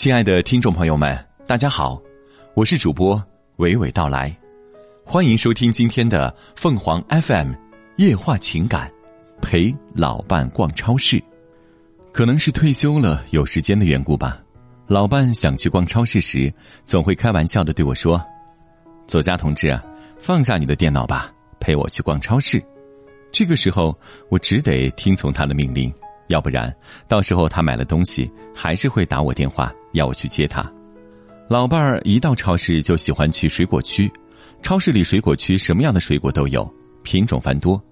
亲爱的听众朋友们，大家好，我是主播娓娓道来，欢迎收听今天的凤凰 FM 夜话情感，陪老伴逛超市。可能是退休了有时间的缘故吧，老伴想去逛超市时，总会开玩笑的对我说：“左家同志，放下你的电脑吧，陪我去逛超市。”这个时候，我只得听从他的命令。要不然，到时候他买了东西，还是会打我电话要我去接他。老伴儿一到超市就喜欢去水果区，超市里水果区什么样的水果都有，品种繁多。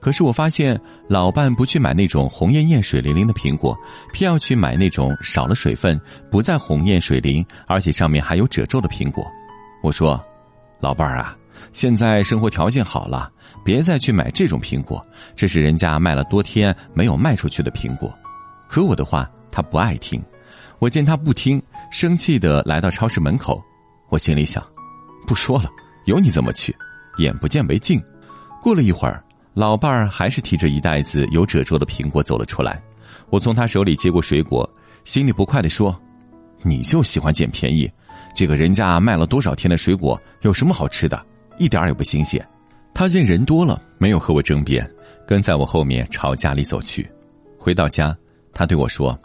可是我发现老伴不去买那种红艳艳、水灵灵的苹果，偏要去买那种少了水分、不再红艳水灵，而且上面还有褶皱的苹果。我说：“老伴儿啊。”现在生活条件好了，别再去买这种苹果，这是人家卖了多天没有卖出去的苹果。可我的话他不爱听，我见他不听，生气的来到超市门口。我心里想，不说了，有你怎么去？眼不见为净。过了一会儿，老伴儿还是提着一袋子有褶皱的苹果走了出来。我从他手里接过水果，心里不快的说：“你就喜欢捡便宜，这个人家卖了多少天的水果，有什么好吃的？”一点儿也不新鲜，他见人多了，没有和我争辩，跟在我后面朝家里走去。回到家，他对我说：“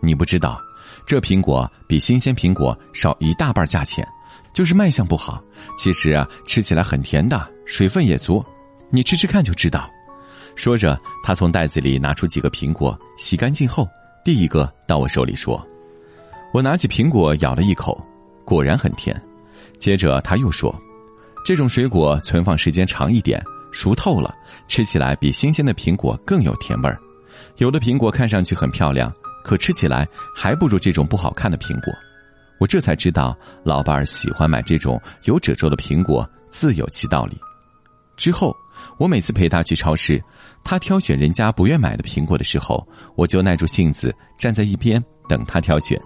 你不知道，这苹果比新鲜苹果少一大半价钱，就是卖相不好。其实啊，吃起来很甜的，水分也足，你吃吃看就知道。”说着，他从袋子里拿出几个苹果，洗干净后第一个到我手里说：“我拿起苹果咬了一口，果然很甜。”接着他又说。这种水果存放时间长一点，熟透了，吃起来比新鲜的苹果更有甜味儿。有的苹果看上去很漂亮，可吃起来还不如这种不好看的苹果。我这才知道，老伴儿喜欢买这种有褶皱的苹果，自有其道理。之后，我每次陪他去超市，他挑选人家不愿买的苹果的时候，我就耐住性子站在一边等他挑选。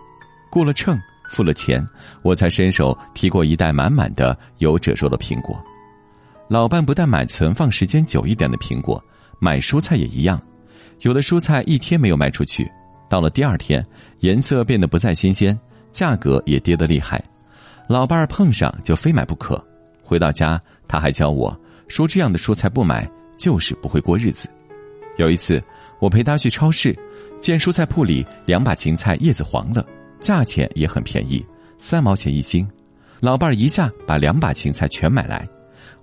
过了秤。付了钱，我才伸手提过一袋满满的有褶皱的苹果。老伴不但买存放时间久一点的苹果，买蔬菜也一样。有的蔬菜一天没有卖出去，到了第二天，颜色变得不再新鲜，价格也跌得厉害。老伴儿碰上就非买不可。回到家，他还教我说：“这样的蔬菜不买，就是不会过日子。”有一次，我陪他去超市，见蔬菜铺里两把芹菜叶子黄了。价钱也很便宜，三毛钱一斤。老伴儿一下把两把芹菜全买来。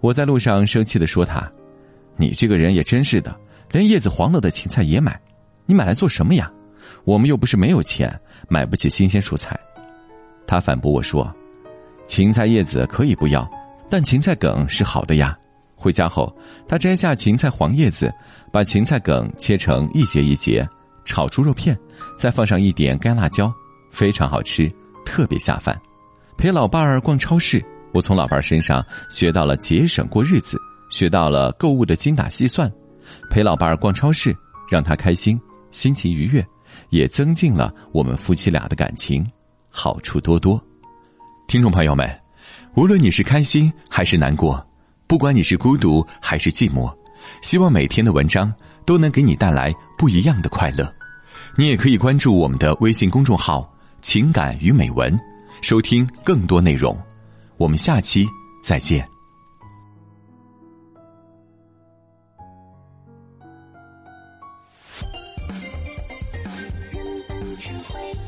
我在路上生气的说他：“你这个人也真是的，连叶子黄了的芹菜也买，你买来做什么呀？我们又不是没有钱，买不起新鲜蔬菜。”他反驳我说：“芹菜叶子可以不要，但芹菜梗是好的呀。”回家后，他摘下芹菜黄叶子，把芹菜梗切成一节一节，炒猪肉片，再放上一点干辣椒。非常好吃，特别下饭。陪老伴儿逛超市，我从老伴儿身上学到了节省过日子，学到了购物的精打细算。陪老伴儿逛超市，让他开心，心情愉悦，也增进了我们夫妻俩的感情，好处多多。听众朋友们，无论你是开心还是难过，不管你是孤独还是寂寞，希望每天的文章都能给你带来不一样的快乐。你也可以关注我们的微信公众号。情感与美文，收听更多内容。我们下期再见。只会。